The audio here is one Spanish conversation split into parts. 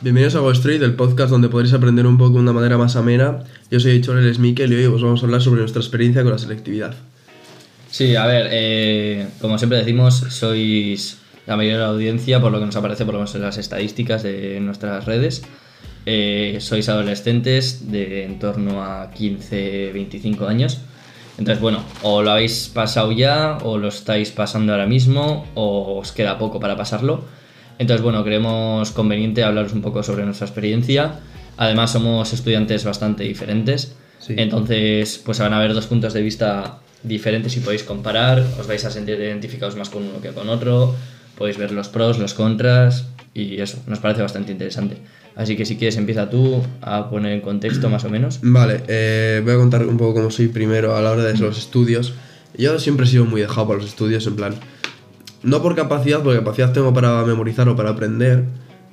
Bienvenidos a Go Street, el podcast donde podréis aprender un poco de una manera más amena. Yo soy Chorel Miquel y hoy os vamos a hablar sobre nuestra experiencia con la selectividad. Sí, a ver, eh, como siempre decimos, sois la mayoría de la audiencia, por lo que nos aparece por lo menos en las estadísticas de nuestras redes. Eh, sois adolescentes de en torno a 15, 25 años. Entonces, bueno, o lo habéis pasado ya, o lo estáis pasando ahora mismo, o os queda poco para pasarlo. Entonces, bueno, creemos conveniente hablaros un poco sobre nuestra experiencia. Además, somos estudiantes bastante diferentes. Sí. Entonces, pues van a haber dos puntos de vista diferentes y podéis comparar. Os vais a sentir identificados más con uno que con otro. Podéis ver los pros, los contras. Y eso, nos parece bastante interesante. Así que si quieres, empieza tú a poner en contexto más o menos. Vale, eh, voy a contar un poco cómo soy primero a la hora de los estudios. Yo siempre he sido muy dejado para los estudios, en plan. No por capacidad, porque capacidad tengo para memorizar o para aprender,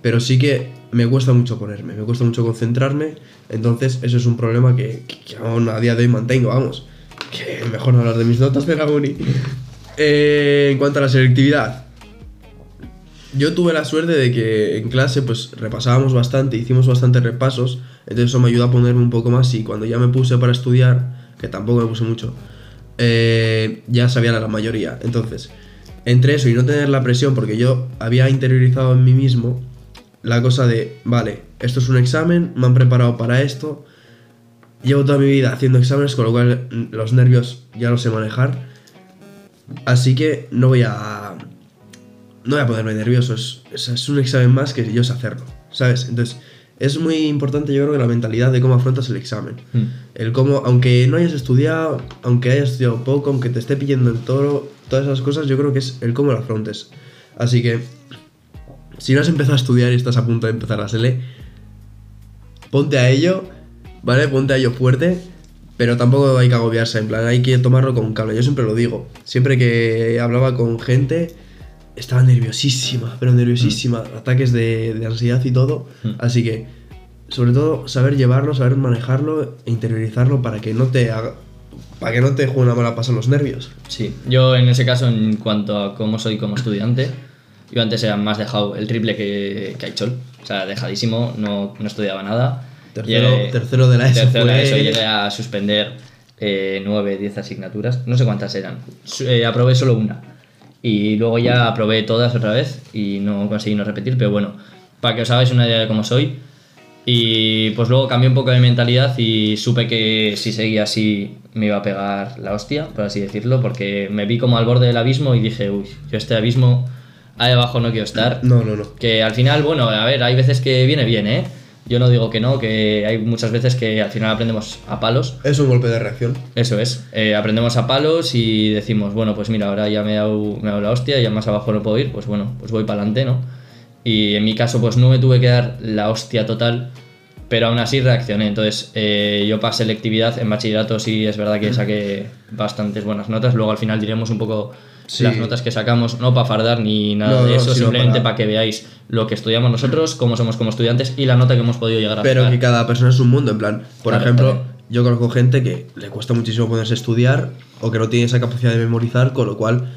pero sí que me cuesta mucho ponerme, me cuesta mucho concentrarme. Entonces, eso es un problema que, que- aún a día de hoy mantengo, vamos. Que mejor no hablar de mis notas de la uni. Eh, en cuanto a la selectividad, yo tuve la suerte de que en clase pues repasábamos bastante, hicimos bastantes repasos, entonces eso me ayudó a ponerme un poco más y cuando ya me puse para estudiar, que tampoco me puse mucho, eh, ya sabía la mayoría. Entonces, entre eso y no tener la presión, porque yo había interiorizado en mí mismo la cosa de, vale, esto es un examen, me han preparado para esto, llevo toda mi vida haciendo exámenes, con lo cual mm, los nervios ya los sé manejar, así que no voy a no voy a ponerme nervioso, es, es, un examen más que yo sé hacerlo, ¿sabes? Entonces, es muy importante yo creo que la mentalidad de cómo afrontas el examen. Hmm. El cómo, aunque no hayas estudiado, aunque hayas estudiado poco, aunque te esté pillando el toro, todas esas cosas, yo creo que es el cómo lo afrontes. Así que, si no has empezado a estudiar y estás a punto de empezar la SELE, ponte a ello, ¿vale? Ponte a ello fuerte, pero tampoco hay que agobiarse, en plan, hay que tomarlo con calma. Yo siempre lo digo, siempre que hablaba con gente, estaba nerviosísima, pero nerviosísima, ataques de, de ansiedad y todo. Mm. Así que, sobre todo, saber llevarlo, saber manejarlo e interiorizarlo para que no te haga, para que no te juegue una mala pasada los nervios. Sí, yo en ese caso, en cuanto a cómo soy como estudiante, yo antes era más dejado el triple que, que Aichol. O sea, dejadísimo, no, no estudiaba nada. Tercero, Llegué- tercero de la ESO. tercero de la ESO llegué a suspender eh, 9, 10 asignaturas. No sé cuántas eran. Eh, aprobé solo una. Y luego ya aprobé todas otra vez y no conseguí no repetir, pero bueno, para que os hagáis una idea de cómo soy. Y pues luego cambié un poco de mentalidad y supe que si seguía así me iba a pegar la hostia, por así decirlo, porque me vi como al borde del abismo y dije, uy, yo este abismo ahí abajo no quiero estar. No, no, no. Que al final, bueno, a ver, hay veces que viene bien, ¿eh? Yo no digo que no, que hay muchas veces que al final aprendemos a palos. Es un golpe de reacción. Eso es, eh, aprendemos a palos y decimos, bueno, pues mira, ahora ya me he dado, me he dado la hostia, ya más abajo no puedo ir, pues bueno, pues voy para adelante, ¿no? Y en mi caso, pues no me tuve que dar la hostia total, pero aún así reaccioné. Entonces, eh, yo pasé selectividad en bachillerato, sí es verdad que saqué bastantes buenas notas. Luego al final diremos un poco Sí. las notas que sacamos, no para fardar ni nada No, de no, eso, sino simplemente para- para que veáis lo que estudiamos nosotros, cómo somos como estudiantes y la nota que hemos podido llegar a Pero sacar. que cada persona es un mundo, en plan, por Claro, ejemplo, también. yo conozco gente que le cuesta muchísimo ponerse a estudiar o que no tiene esa capacidad de memorizar, con lo cual,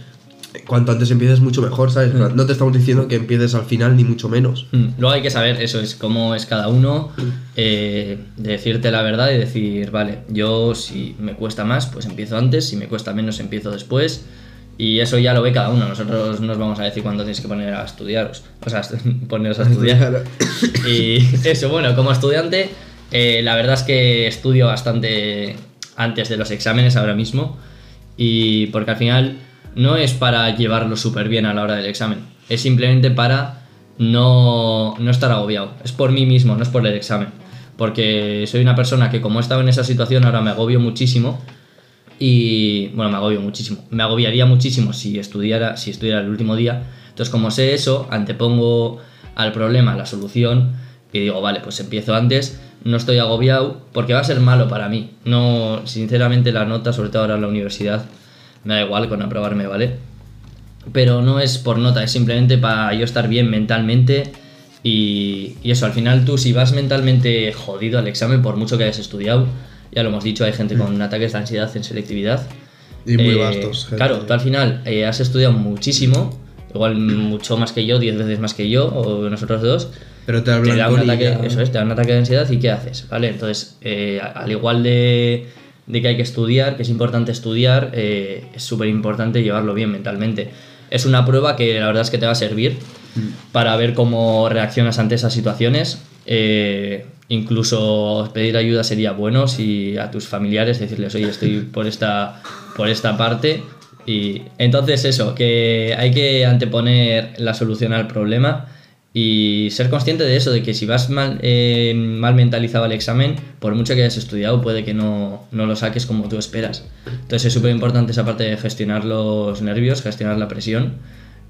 cuanto antes empieces, mucho mejor, ¿sabes? Mm. No te estamos diciendo que empieces al final, ni mucho menos. Mm, Luego hay que saber, eso es cómo es cada uno, eh, decirte la verdad y decir, vale, yo si me cuesta más, pues empiezo antes, si me cuesta menos, empiezo después. Y eso ya lo ve cada uno. Nosotros no os vamos a decir cuándo tenéis que poner a estudiaros. O sea, poneros a estudiar. Y eso, bueno, como estudiante, eh, la verdad es que estudio bastante antes de los exámenes ahora mismo. Y porque al final no es para llevarlo súper bien a la hora del examen, es simplemente para no, no estar agobiado. Es por mí mismo, no es por el examen. Porque soy una persona que como he estado en esa situación ahora me agobio muchísimo. Y bueno, me agobio muchísimo. Me agobiaría muchísimo si estudiara, si estudiara el último día. Entonces, como sé eso, antepongo al problema la solución y digo, vale, pues empiezo antes, no estoy agobiado, porque va a ser malo para mí. No, sinceramente, la nota, sobre todo ahora en la universidad, me da igual con aprobarme, ¿vale? Pero no es por nota, es simplemente para yo estar bien mentalmente. Y, y eso, al final tú si vas mentalmente jodido al examen, por mucho que hayas estudiado, ya lo hemos dicho, hay gente con ataques de ansiedad en selectividad. Y muy Eh, vastos. gente. Claro, tú al final eh, has estudiado muchísimo, igual mucho más que yo, 10 veces más que yo, o nosotros dos, Pero te te da un ataque, ya- eso es, te da un ataque de ansiedad y ¿qué haces? ¿Vale? Entonces, eh, al igual de, de que hay que estudiar, que es importante estudiar, eh, es súper importante llevarlo bien mentalmente. Es una prueba que la verdad es que te va a servir Mm. para ver cómo reaccionas ante esas situaciones. Eh, incluso pedir ayuda sería bueno si a tus familiares decirles, oye, estoy por esta, por esta parte. Y entonces eso, que hay que anteponer la solución al problema y ser consciente de eso, de que si vas mal, eh, mal mentalizado al examen, por mucho que hayas estudiado, puede que no, no lo saques como tú esperas. Entonces es súper importante esa parte de gestionar los nervios, gestionar la presión,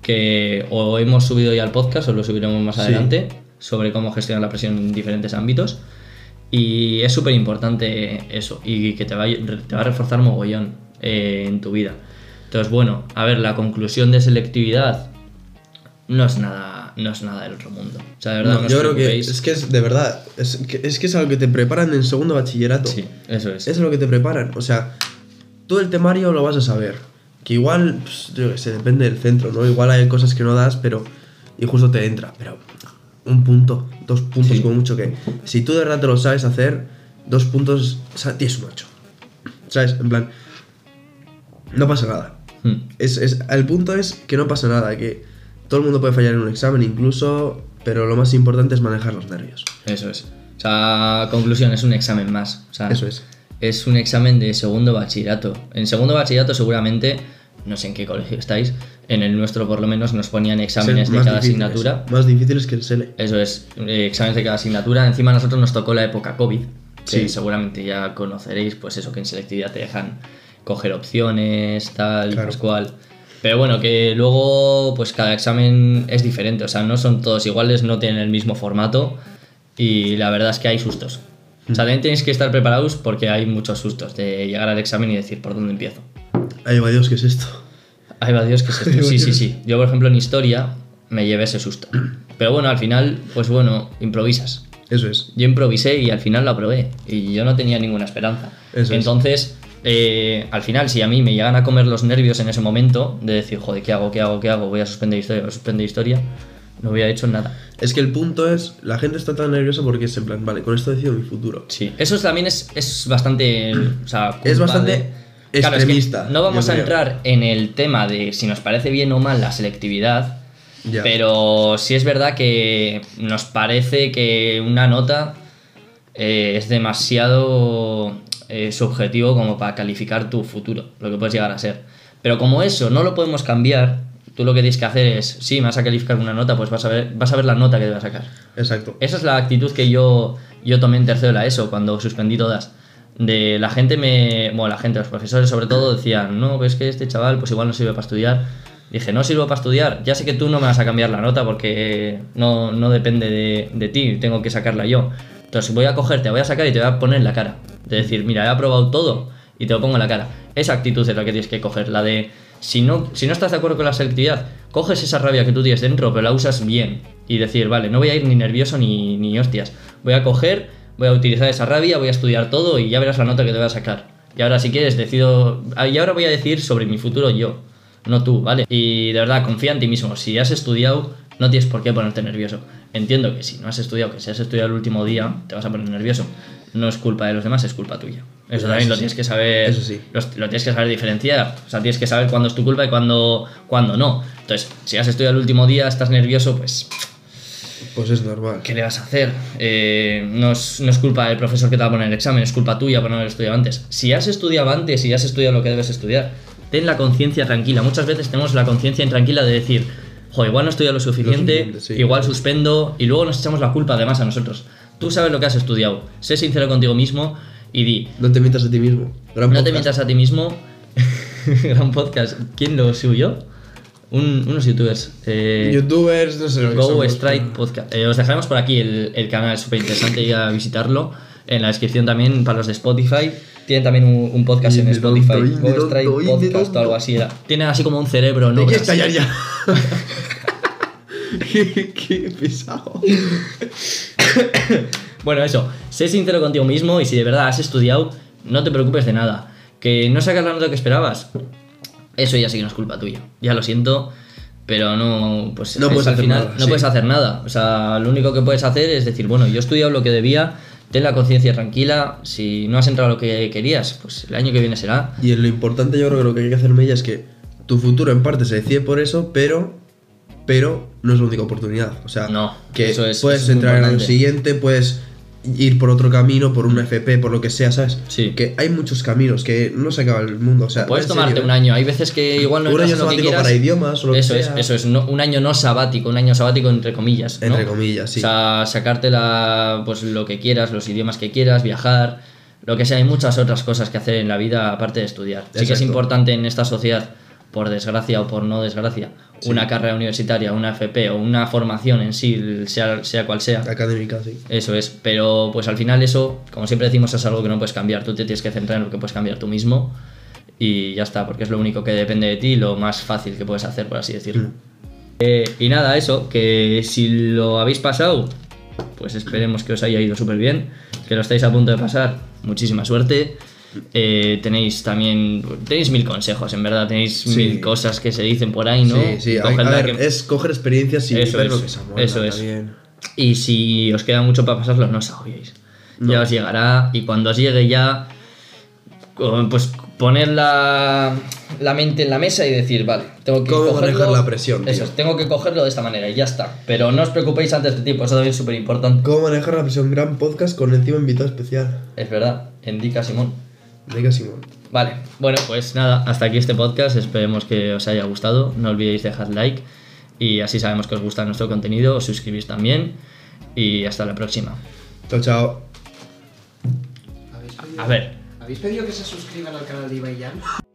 que o hemos subido ya al podcast o lo subiremos más Sí. adelante, sobre cómo gestionar la presión en diferentes ámbitos. Y es súper importante eso, y que te va, te va a reforzar mogollón eh, en tu vida. Entonces, bueno, a ver, la conclusión de selectividad no es nada, no es nada del otro mundo. O sea, de verdad, No, no yo creo que es que es de verdad, es que, es que es algo que te preparan en segundo bachillerato. Sí, eso es. Es lo que te preparan. O sea, todo el temario lo vas a saber. Que igual, pues, yo qué sé, depende del centro, ¿no? Igual hay cosas que no das, pero. Y justo te entra. Pero un punto, dos puntos Sí. como mucho que. Si tú de verdad te lo sabes hacer, dos puntos, o sea, tienes un 8. ¿Sabes? En plan. No pasa nada. Hmm. Es, es, el punto es que no pasa nada, que todo el mundo puede fallar en un examen incluso, pero lo más importante es manejar los nervios. Eso es. O sea, conclusión, es un examen más. O sea, Eso es. Es un examen de segundo bachillerato. En segundo bachillerato seguramente, no sé en qué colegio estáis, en el nuestro por lo menos nos ponían exámenes de cada difíciles, asignatura. Más difíciles que el SELE. Eso es, eh, exámenes de cada asignatura. Encima a nosotros nos tocó la época COVID, que Sí. seguramente ya conoceréis, pues eso, que en selectividad te dejan coger opciones, tal, Claro. pascual. Pero bueno, que luego pues cada examen es diferente, o sea, no son todos iguales, no tienen el mismo formato y la verdad es que hay sustos. O sea, también tenéis que estar preparados porque hay muchos sustos de llegar al examen y decir por dónde empiezo. Ay, va Dios, ¿qué es esto? Ay, va Dios, ¿qué es esto? Ay, Sí, sí, sí. Yo, por ejemplo, en historia me llevé ese susto. Pero bueno, al final, pues bueno, improvisas. Eso es. Yo improvisé y al final lo aprobé. Y yo no tenía ninguna esperanza. Eso es. Entonces, eh, al final, si a mí me llegan a comer los nervios en ese momento, de decir, joder, ¿qué hago? ¿Qué hago? ¿Qué hago? Voy a suspender historia, voy a suspender historia, no hubiera hecho nada. Es que el punto es, la gente está tan nerviosa porque es en plan, vale, con esto decido mi futuro. Sí. Eso también es, es bastante. O sea, Es bastante de- Claro, es que extremista, no vamos a entrar en el tema de si nos parece bien o mal la selectividad. Ya. Pero sí es verdad que nos parece que una nota eh, es demasiado eh, subjetivo como para calificar tu futuro, lo que puedes llegar a ser. Pero como eso no lo podemos cambiar, tú lo que tienes que hacer es, sí, me vas a calificar una nota, pues vas a ver, vas a ver la nota que te va a sacar. Exacto. Esa es la actitud que yo, yo tomé en tercero de la ESO cuando suspendí todas. De la gente me. Bueno, la gente, los profesores sobre todo, decían, no, ves que este chaval pues igual no sirve para estudiar. Dije, no sirvo para estudiar, ya sé que tú no me vas a cambiar la nota porque no, no depende de, de ti, tengo que sacarla yo. Entonces voy a coger, te voy a sacar y te voy a poner la cara. De decir, mira, he aprobado todo y te lo pongo en la cara. Esa actitud es la que tienes que coger, la de si no, si no estás de acuerdo con la selectividad, coges esa rabia que tú tienes dentro, pero la usas bien. Y decir, vale, no voy a ir ni nervioso ni, ni hostias. Voy a coger, voy a utilizar esa rabia, voy a estudiar todo y ya verás la nota que te voy a sacar. Y ahora si quieres decido... Y ahora voy a decir sobre mi futuro yo, no tú, ¿vale? Y de verdad, confía en ti mismo. Si has estudiado, no tienes por qué ponerte nervioso. Entiendo que si no has estudiado, que si has estudiado el último día, te vas a poner nervioso. No es culpa de los demás, es culpa tuya. Eso Eso también lo sí. tienes que saber. Eso sí. los- lo tienes que saber diferenciar. O sea, tienes que saber cuándo es tu culpa y cuándo, cuándo no. Entonces, si has estudiado el último día, estás nervioso, pues, Pues es normal. ¿qué le vas a hacer? Eh, no, es, no es culpa del profesor que te va a poner el examen, es culpa tuya por no haber estudiado antes. Si has estudiado antes y has estudiado lo que debes estudiar, ten la conciencia tranquila. Muchas veces tenemos la conciencia intranquila de decir, jo, igual no estudiado lo suficiente, sí. igual suspendo, y luego nos echamos la culpa además a nosotros. Tú sabes lo que has estudiado, sé sincero contigo mismo y di, No te mientas a ti mismo. Gran no te podcast. mientas a ti mismo. Gran podcast. ¿Quién lo subió? Un- unos youtubers. Eh, Youtubers, no sé lo que Go somos, Strike pero- Podcast. Eh, os dejaremos por aquí el, el canal, es súper interesante ir a visitarlo. En la descripción también para los de Spotify. Tienen también un, un podcast Y en Spotify. Go Strike Podcast o algo así era. Tienen así como un cerebro, ¿no? ¿Te quieres callar ya? qué, qué pesado. Bueno, eso, sé sincero contigo mismo y si de verdad has estudiado, no te preocupes de nada. Que no sacas la nota que esperabas, eso ya sí que no es culpa tuya. Ya lo siento. pero no, pues No es puedes al hacer final nada, no sí. puedes hacer nada. O sea, lo único que puedes hacer es decir, bueno, yo he estudiado lo que debía, ten la conciencia tranquila, si no has entrado a lo que querías, pues el año que viene será. Y lo importante yo creo que lo que hay que hacer Mella es que tu futuro en parte se decide por eso, pero pero no es la única oportunidad. O sea, No, que eso es- puedes eso es entrar año importante. siguiente, puedes ir por otro camino, por una FP, por lo que sea, ¿sabes? Sí. Que hay muchos caminos, que no se acaba el mundo. O sea, Puedes tomarte serio, un año, hay veces que igual no Un año que sabático quieras. para idiomas o lo que eso es, sea. eso es, no- un año no sabático, un año sabático entre comillas. ¿no? Entre comillas, sí. O sea, sacarte la, pues lo que quieras, los idiomas que quieras, viajar, lo que sea. Hay muchas otras cosas que hacer en la vida aparte de estudiar. Sí que es Exacto. importante en esta sociedad, por desgracia o por no desgracia, una carrera universitaria, una FP o una formación en sí, sea, sea cual sea. Académica, sí. Eso es, pero pues al final eso, como siempre decimos, es algo que no puedes cambiar. Tú te tienes que centrar en lo que puedes cambiar tú mismo y ya está, porque es lo único que depende de ti lo más fácil que puedes hacer, por así decirlo. Eh, y nada, eso, que si lo habéis pasado, pues esperemos que os haya ido súper bien, que lo estáis a punto de pasar, muchísima suerte. Eh, tenéis también, tenéis mil consejos, en verdad, tenéis Sí. mil cosas que se dicen por ahí, ¿no? Sí, sí. Y hay- coged a la ver, que- es coger experiencias y Eso es, lo que se amola eso es. también. Y si os queda mucho para pasarlo, no os agobiéis. Ya os llegará y cuando os llegue ya, pues poner la, la mente en la mesa y decir, vale, tengo que ¿Cómo cogerlo. manejar la presión, tío? Eso, es, tengo que cogerlo de esta manera y ya está. Pero no os preocupéis antes de tiempo, eso también es súper importante. ¿Cómo manejar la presión? Gran podcast con encima invitado especial. Es verdad, indica Simón. Venga, Simón. Vale, bueno, pues nada, hasta aquí este podcast. Esperemos que os haya gustado. No olvidéis dejar like y así sabemos que os gusta nuestro contenido. Os suscribís también y hasta la próxima. Chao, chao. ¿Habéis pedido, A ver. ¿Habéis pedido que se suscriban al canal de Ibai Jan?